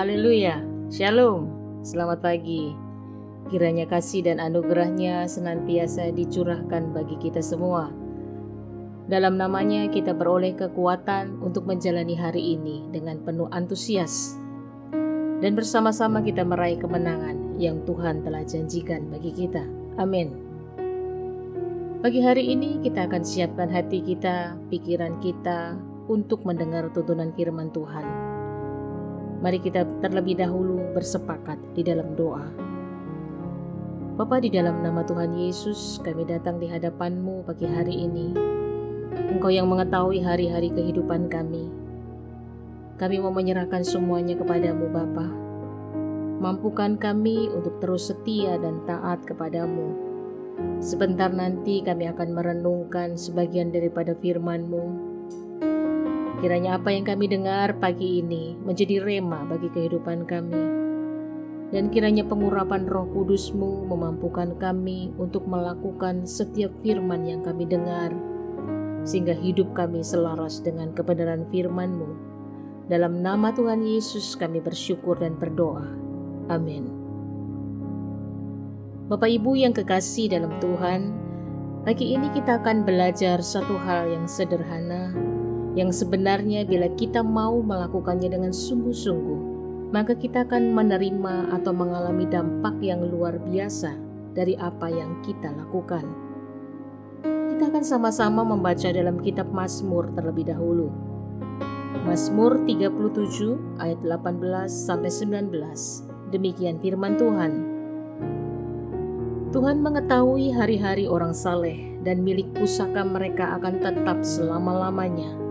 Haleluya, Shalom, selamat pagi. Kiranya kasih dan anugerahnya senantiasa dicurahkan bagi kita semua. Dalam namanya kita beroleh kekuatan untuk menjalani hari ini dengan penuh antusias. Dan bersama-sama kita meraih kemenangan yang Tuhan telah janjikan bagi kita. Amin. Pagi hari ini kita akan siapkan hati kita, pikiran kita untuk mendengar tuntunan firman Tuhan Mari kita terlebih dahulu bersepakat di dalam doa. Bapa di dalam nama Tuhan Yesus, kami datang di hadapan-Mu pagi hari ini. Engkau yang mengetahui hari-hari kehidupan kami. Kami mau menyerahkan semuanya kepadamu Bapa. Mampukan kami untuk terus setia dan taat kepadamu. Sebentar nanti kami akan merenungkan sebagian daripada firman-Mu Kiranya apa yang kami dengar pagi ini menjadi rema bagi kehidupan kami. Dan kiranya pengurapan roh kudusmu memampukan kami untuk melakukan setiap firman yang kami dengar. Sehingga hidup kami selaras dengan kebenaran firman-Mu. Dalam nama Tuhan Yesus kami bersyukur dan berdoa. Amin. Bapak Ibu yang kekasih dalam Tuhan, pagi ini kita akan belajar satu hal yang sederhana yang sebenarnya bila kita mau melakukannya dengan sungguh-sungguh, maka kita akan menerima atau mengalami dampak yang luar biasa dari apa yang kita lakukan. Kita akan sama-sama membaca dalam kitab Mazmur terlebih dahulu. Mazmur 37 ayat 18 sampai 19. Demikian firman Tuhan. Tuhan mengetahui hari-hari orang saleh dan milik pusaka mereka akan tetap selama-lamanya.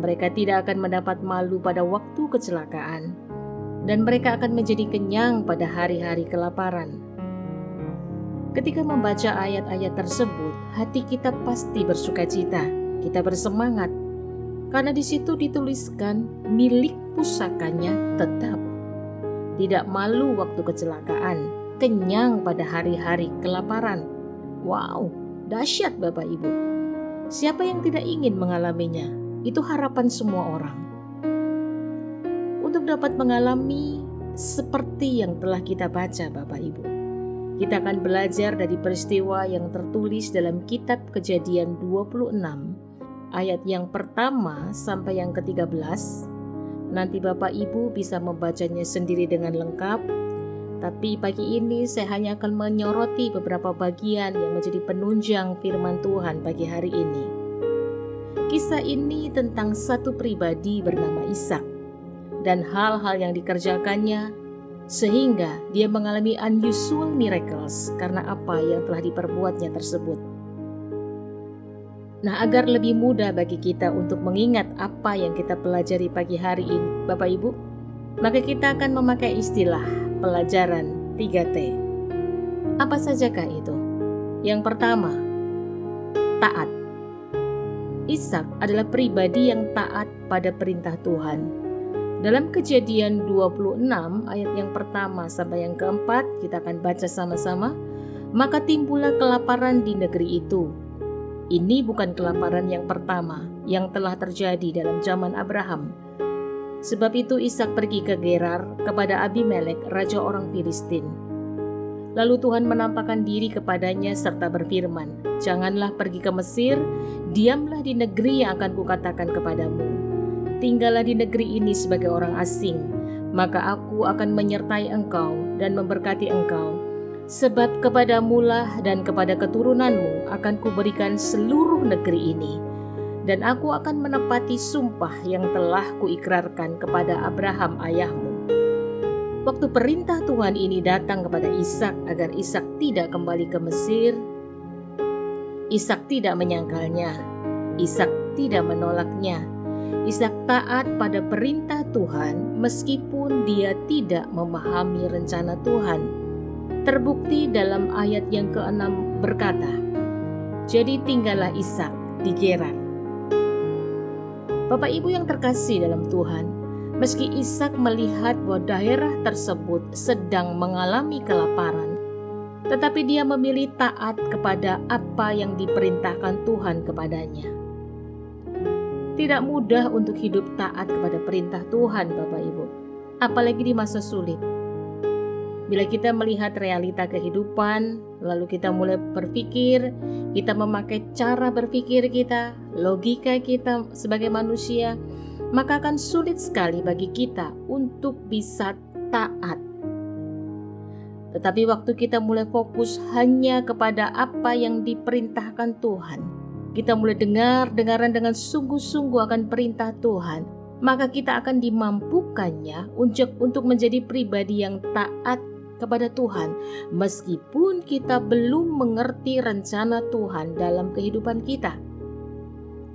Mereka tidak akan mendapat malu pada waktu kecelakaan, dan mereka akan menjadi kenyang pada hari-hari kelaparan. Ketika membaca ayat-ayat tersebut, hati kita pasti bersuka cita. Kita bersemangat karena di situ dituliskan milik pusakanya tetap. Tidak malu waktu kecelakaan, kenyang pada hari-hari kelaparan. Wow, dahsyat Bapak Ibu. Siapa yang tidak ingin mengalaminya? Itu harapan semua orang. Untuk dapat mengalami seperti yang telah kita baca Bapak Ibu. Kita akan belajar dari peristiwa yang tertulis dalam kitab Kejadian 26 ayat yang pertama sampai yang ke-13. Nanti Bapak Ibu bisa membacanya sendiri dengan lengkap. Tapi pagi ini saya hanya akan menyoroti beberapa bagian yang menjadi penunjang firman Tuhan pagi hari ini. Kisah ini tentang satu pribadi bernama Ishak dan hal-hal yang dikerjakannya sehingga dia mengalami unusual miracles karena apa yang telah diperbuatnya tersebut. Nah, agar lebih mudah bagi kita untuk mengingat apa yang kita pelajari pagi hari ini, Bapak Ibu, maka kita akan memakai istilah pelajaran 3T. Apa sajakah itu? Yang pertama, taat. Ishak adalah pribadi yang taat pada perintah Tuhan. Dalam kejadian 26 ayat yang pertama sampai yang keempat kita akan baca sama-sama. Maka timbullah kelaparan di negeri itu. Ini bukan kelaparan yang pertama yang telah terjadi dalam zaman Abraham. Sebab itu Ishak pergi ke Gerar kepada Abimelek, raja orang Filistin Lalu Tuhan menampakkan diri kepadanya serta berfirman, Janganlah pergi ke Mesir, diamlah di negeri yang akan kukatakan kepadamu. Tinggallah di negeri ini sebagai orang asing, maka aku akan menyertai engkau dan memberkati engkau. Sebab kepadamulah dan kepada keturunanmu akan kuberikan seluruh negeri ini. Dan aku akan menepati sumpah yang telah kuikrarkan kepada Abraham ayahmu Waktu perintah Tuhan ini datang kepada Ishak agar Ishak tidak kembali ke Mesir, Ishak tidak menyangkalnya. Ishak tidak menolaknya. Ishak taat pada perintah Tuhan meskipun dia tidak memahami rencana Tuhan. Terbukti dalam ayat yang keenam berkata, Jadi tinggallah Ishak di Gerar. Bapak Ibu yang terkasih dalam Tuhan, Meski Ishak melihat bahwa daerah tersebut sedang mengalami kelaparan, tetapi dia memilih taat kepada apa yang diperintahkan Tuhan kepadanya. Tidak mudah untuk hidup taat kepada perintah Tuhan, Bapak Ibu. apalagi di masa sulit. Bila kita melihat realita kehidupan, lalu kita mulai berpikir, kita memakai cara berpikir kita, logika kita sebagai manusia, maka akan sulit sekali bagi kita untuk bisa taat. Tetapi waktu kita mulai fokus hanya kepada apa yang diperintahkan Tuhan, kita mulai dengar-dengaran dengan sungguh-sungguh akan perintah Tuhan, maka kita akan dimampukannya untuk untuk menjadi pribadi yang taat kepada Tuhan, meskipun kita belum mengerti rencana Tuhan dalam kehidupan kita.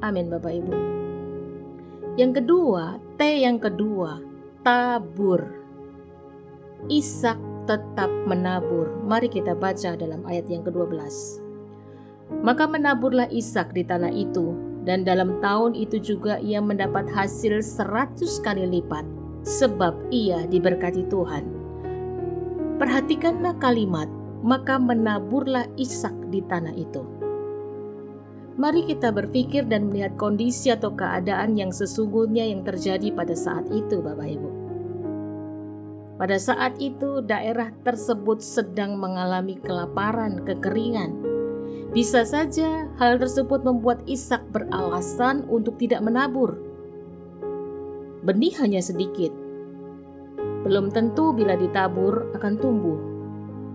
Amin, Bapak Ibu. Yang kedua, T yang kedua, tabur. Ishak tetap menabur. Mari kita baca dalam ayat yang ke-12. Maka menaburlah Ishak di tanah itu, dan dalam tahun itu juga ia mendapat hasil seratus kali lipat, sebab ia diberkati Tuhan. Perhatikanlah kalimat, maka menaburlah Ishak di tanah itu. Mari kita berpikir dan melihat kondisi atau keadaan yang sesungguhnya yang terjadi pada saat itu, Bapak Ibu. Pada saat itu, daerah tersebut sedang mengalami kelaparan, kekeringan. Bisa saja hal tersebut membuat Ishak beralasan untuk tidak menabur. Benih hanya sedikit, belum tentu bila ditabur akan tumbuh,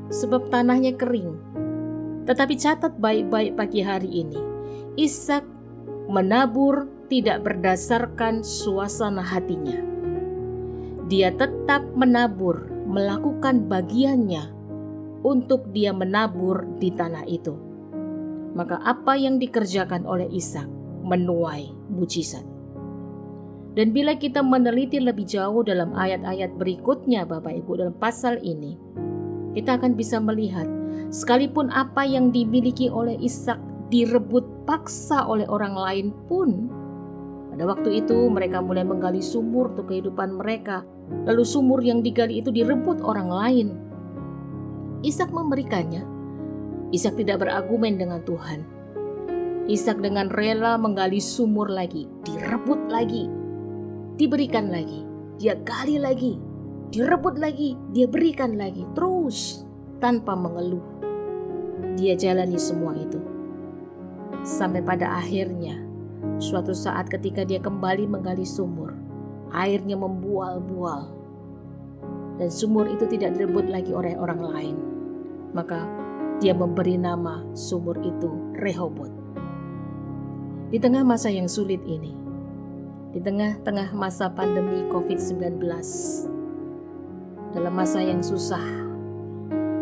sebab tanahnya kering. Tetapi catat baik-baik pagi hari ini, Ishak menabur tidak berdasarkan suasana hatinya. Dia tetap menabur, melakukan bagiannya untuk dia menabur di tanah itu. Maka apa yang dikerjakan oleh Ishak menuai mujizat. Dan bila kita meneliti lebih jauh dalam ayat-ayat berikutnya Bapak Ibu dalam pasal ini, kita akan bisa melihat sekalipun apa yang dimiliki oleh Ishak direbut paksa oleh orang lain pun. Pada waktu itu mereka mulai menggali sumur untuk kehidupan mereka. Lalu sumur yang digali itu direbut orang lain. Ishak memberikannya. Ishak tidak berargumen dengan Tuhan. Ishak dengan rela menggali sumur lagi direbut lagi diberikan lagi, dia gali lagi, direbut lagi, dia berikan lagi, terus tanpa mengeluh. Dia jalani semua itu. Sampai pada akhirnya, suatu saat ketika dia kembali menggali sumur, airnya membual-bual. Dan sumur itu tidak direbut lagi oleh orang lain. Maka dia memberi nama sumur itu Rehobot. Di tengah masa yang sulit ini, di tengah-tengah masa pandemi COVID-19. Dalam masa yang susah,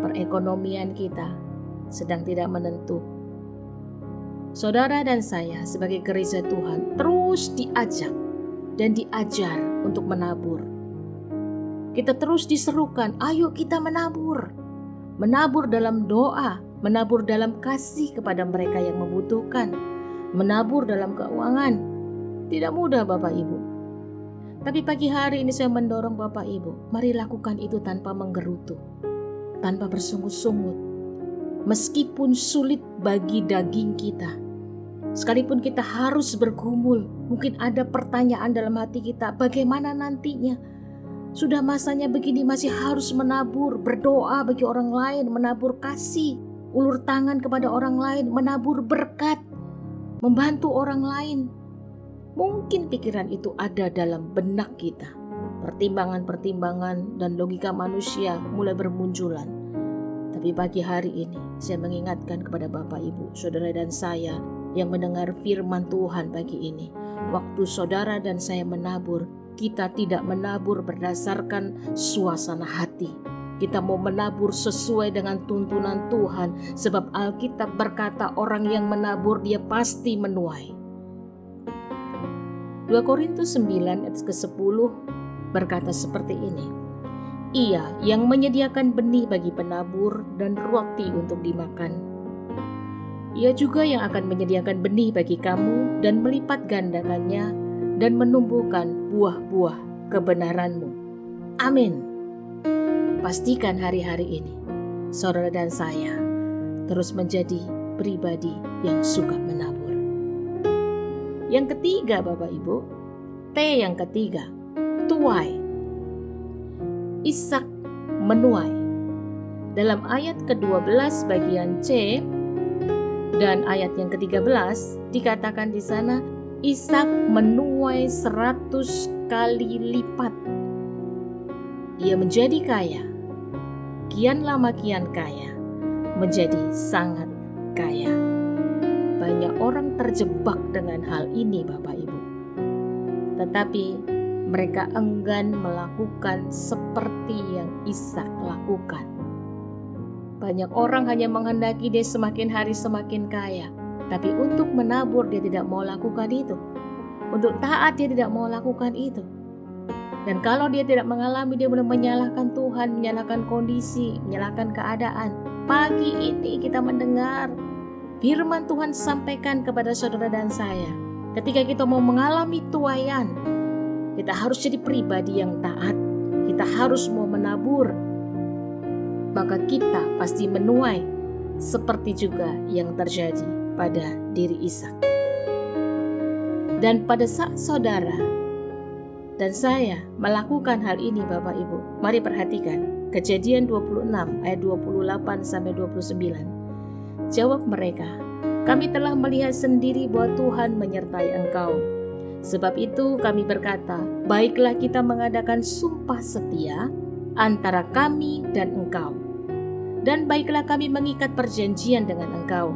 perekonomian kita sedang tidak menentu. Saudara dan saya sebagai gereja Tuhan terus diajak dan diajar untuk menabur. Kita terus diserukan, ayo kita menabur. Menabur dalam doa, menabur dalam kasih kepada mereka yang membutuhkan, menabur dalam keuangan, tidak mudah Bapak Ibu. Tapi pagi hari ini saya mendorong Bapak Ibu, mari lakukan itu tanpa menggerutu, tanpa bersungut-sungut. Meskipun sulit bagi daging kita, sekalipun kita harus bergumul, mungkin ada pertanyaan dalam hati kita, bagaimana nantinya? Sudah masanya begini masih harus menabur, berdoa bagi orang lain, menabur kasih, ulur tangan kepada orang lain, menabur berkat, membantu orang lain, Mungkin pikiran itu ada dalam benak kita. Pertimbangan-pertimbangan dan logika manusia mulai bermunculan. Tapi pagi hari ini saya mengingatkan kepada Bapak Ibu, Saudara dan saya yang mendengar firman Tuhan pagi ini. Waktu saudara dan saya menabur, kita tidak menabur berdasarkan suasana hati. Kita mau menabur sesuai dengan tuntunan Tuhan, sebab Alkitab berkata, "Orang yang menabur, dia pasti menuai." 2 Korintus 9 ayat ke-10 berkata seperti ini. Ia yang menyediakan benih bagi penabur dan roti untuk dimakan. Ia juga yang akan menyediakan benih bagi kamu dan melipat gandakannya dan menumbuhkan buah-buah kebenaranmu. Amin. Pastikan hari-hari ini, saudara dan saya terus menjadi pribadi yang suka menabur. Yang ketiga Bapak Ibu, T yang ketiga, tuai. Ishak menuai. Dalam ayat ke-12 bagian C dan ayat yang ke-13 dikatakan di sana Ishak menuai seratus kali lipat. Ia menjadi kaya, kian lama kian kaya, menjadi sangat kaya. Banyak orang terjebak dengan hal ini Bapak Ibu. Tetapi mereka enggan melakukan seperti yang Ishak lakukan. Banyak orang hanya menghendaki dia semakin hari semakin kaya, tapi untuk menabur dia tidak mau lakukan itu. Untuk taat dia tidak mau lakukan itu. Dan kalau dia tidak mengalami, dia benar menyalahkan Tuhan, menyalahkan kondisi, menyalahkan keadaan. Pagi ini kita mendengar firman Tuhan sampaikan kepada saudara dan saya. Ketika kita mau mengalami tuayan, kita harus jadi pribadi yang taat. Kita harus mau menabur. Maka kita pasti menuai seperti juga yang terjadi pada diri Ishak. Dan pada saat saudara dan saya melakukan hal ini Bapak Ibu, mari perhatikan Kejadian 26 ayat 28 sampai 29. Jawab mereka, kami telah melihat sendiri bahwa Tuhan menyertai engkau. Sebab itu kami berkata, baiklah kita mengadakan sumpah setia antara kami dan engkau. Dan baiklah kami mengikat perjanjian dengan engkau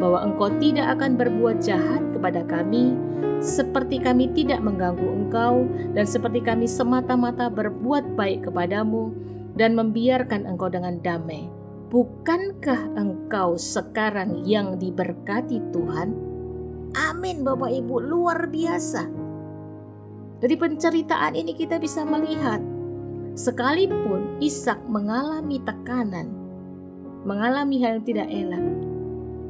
bahwa engkau tidak akan berbuat jahat kepada kami, seperti kami tidak mengganggu engkau, dan seperti kami semata-mata berbuat baik kepadamu, dan membiarkan engkau dengan damai. Bukankah engkau sekarang yang diberkati Tuhan? Amin, Bapak Ibu, luar biasa. Dari penceritaan ini, kita bisa melihat, sekalipun Ishak mengalami tekanan, mengalami hal yang tidak elak,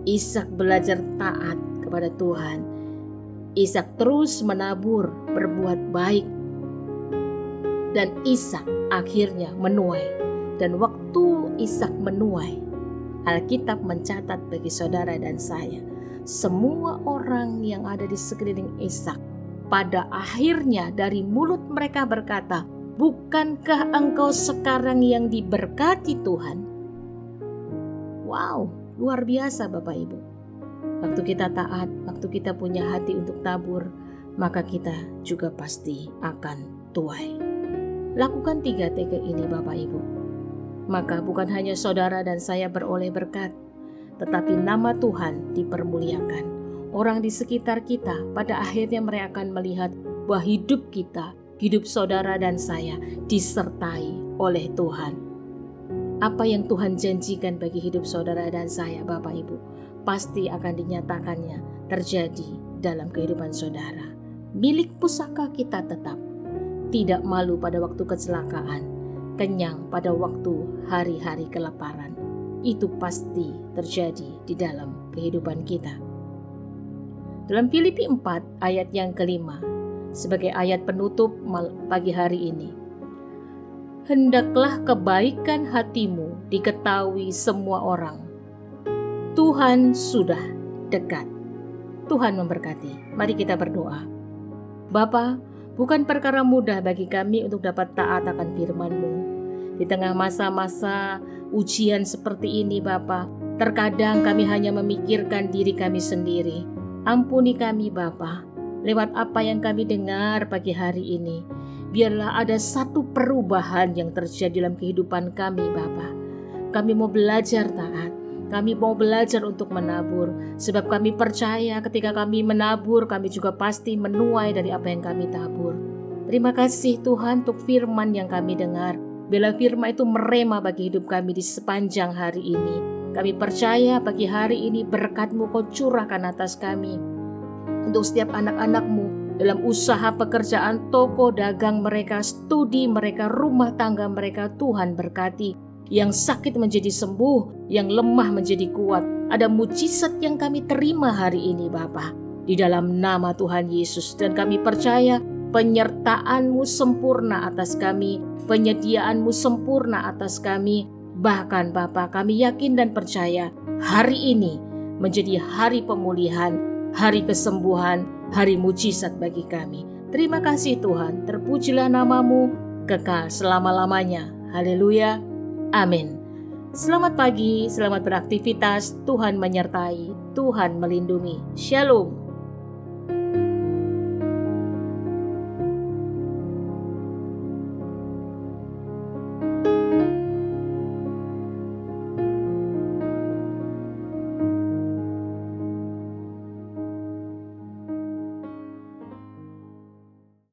Ishak belajar taat kepada Tuhan. Ishak terus menabur, berbuat baik. Dan Ishak akhirnya menuai. Dan waktu Ishak menuai, Alkitab mencatat bagi saudara dan saya, semua orang yang ada di sekeliling Ishak pada akhirnya dari mulut mereka berkata, "Bukankah engkau sekarang yang diberkati Tuhan?" Wow, Luar biasa Bapak Ibu. Waktu kita taat, waktu kita punya hati untuk tabur, maka kita juga pasti akan tuai. Lakukan tiga TK ini Bapak Ibu. Maka bukan hanya saudara dan saya beroleh berkat, tetapi nama Tuhan dipermuliakan. Orang di sekitar kita pada akhirnya mereka akan melihat bahwa hidup kita, hidup saudara dan saya disertai oleh Tuhan apa yang Tuhan janjikan bagi hidup saudara dan saya, Bapak Ibu, pasti akan dinyatakannya terjadi dalam kehidupan saudara. Milik pusaka kita tetap tidak malu pada waktu kecelakaan, kenyang pada waktu hari-hari kelaparan. Itu pasti terjadi di dalam kehidupan kita. Dalam Filipi 4 ayat yang kelima, sebagai ayat penutup pagi hari ini, hendaklah kebaikan hatimu diketahui semua orang. Tuhan sudah dekat. Tuhan memberkati. Mari kita berdoa. Bapa, bukan perkara mudah bagi kami untuk dapat taat akan firman-Mu. Di tengah masa-masa ujian seperti ini, Bapa, terkadang kami hanya memikirkan diri kami sendiri. Ampuni kami, Bapa, lewat apa yang kami dengar pagi hari ini biarlah ada satu perubahan yang terjadi dalam kehidupan kami Bapa. Kami mau belajar taat, kami mau belajar untuk menabur, sebab kami percaya ketika kami menabur, kami juga pasti menuai dari apa yang kami tabur. Terima kasih Tuhan untuk firman yang kami dengar. Bila firman itu merema bagi hidup kami di sepanjang hari ini. Kami percaya pagi hari ini berkatmu kau curahkan atas kami. Untuk setiap anak-anakmu dalam usaha pekerjaan toko dagang mereka, studi mereka, rumah tangga mereka, Tuhan berkati. Yang sakit menjadi sembuh, yang lemah menjadi kuat. Ada mujizat yang kami terima hari ini Bapa di dalam nama Tuhan Yesus dan kami percaya penyertaan-Mu sempurna atas kami, penyediaan-Mu sempurna atas kami. Bahkan Bapa kami yakin dan percaya hari ini menjadi hari pemulihan, hari kesembuhan, hari mujizat bagi kami. Terima kasih Tuhan, terpujilah namamu, kekal selama-lamanya. Haleluya. Amin. Selamat pagi, selamat beraktivitas. Tuhan menyertai, Tuhan melindungi. Shalom.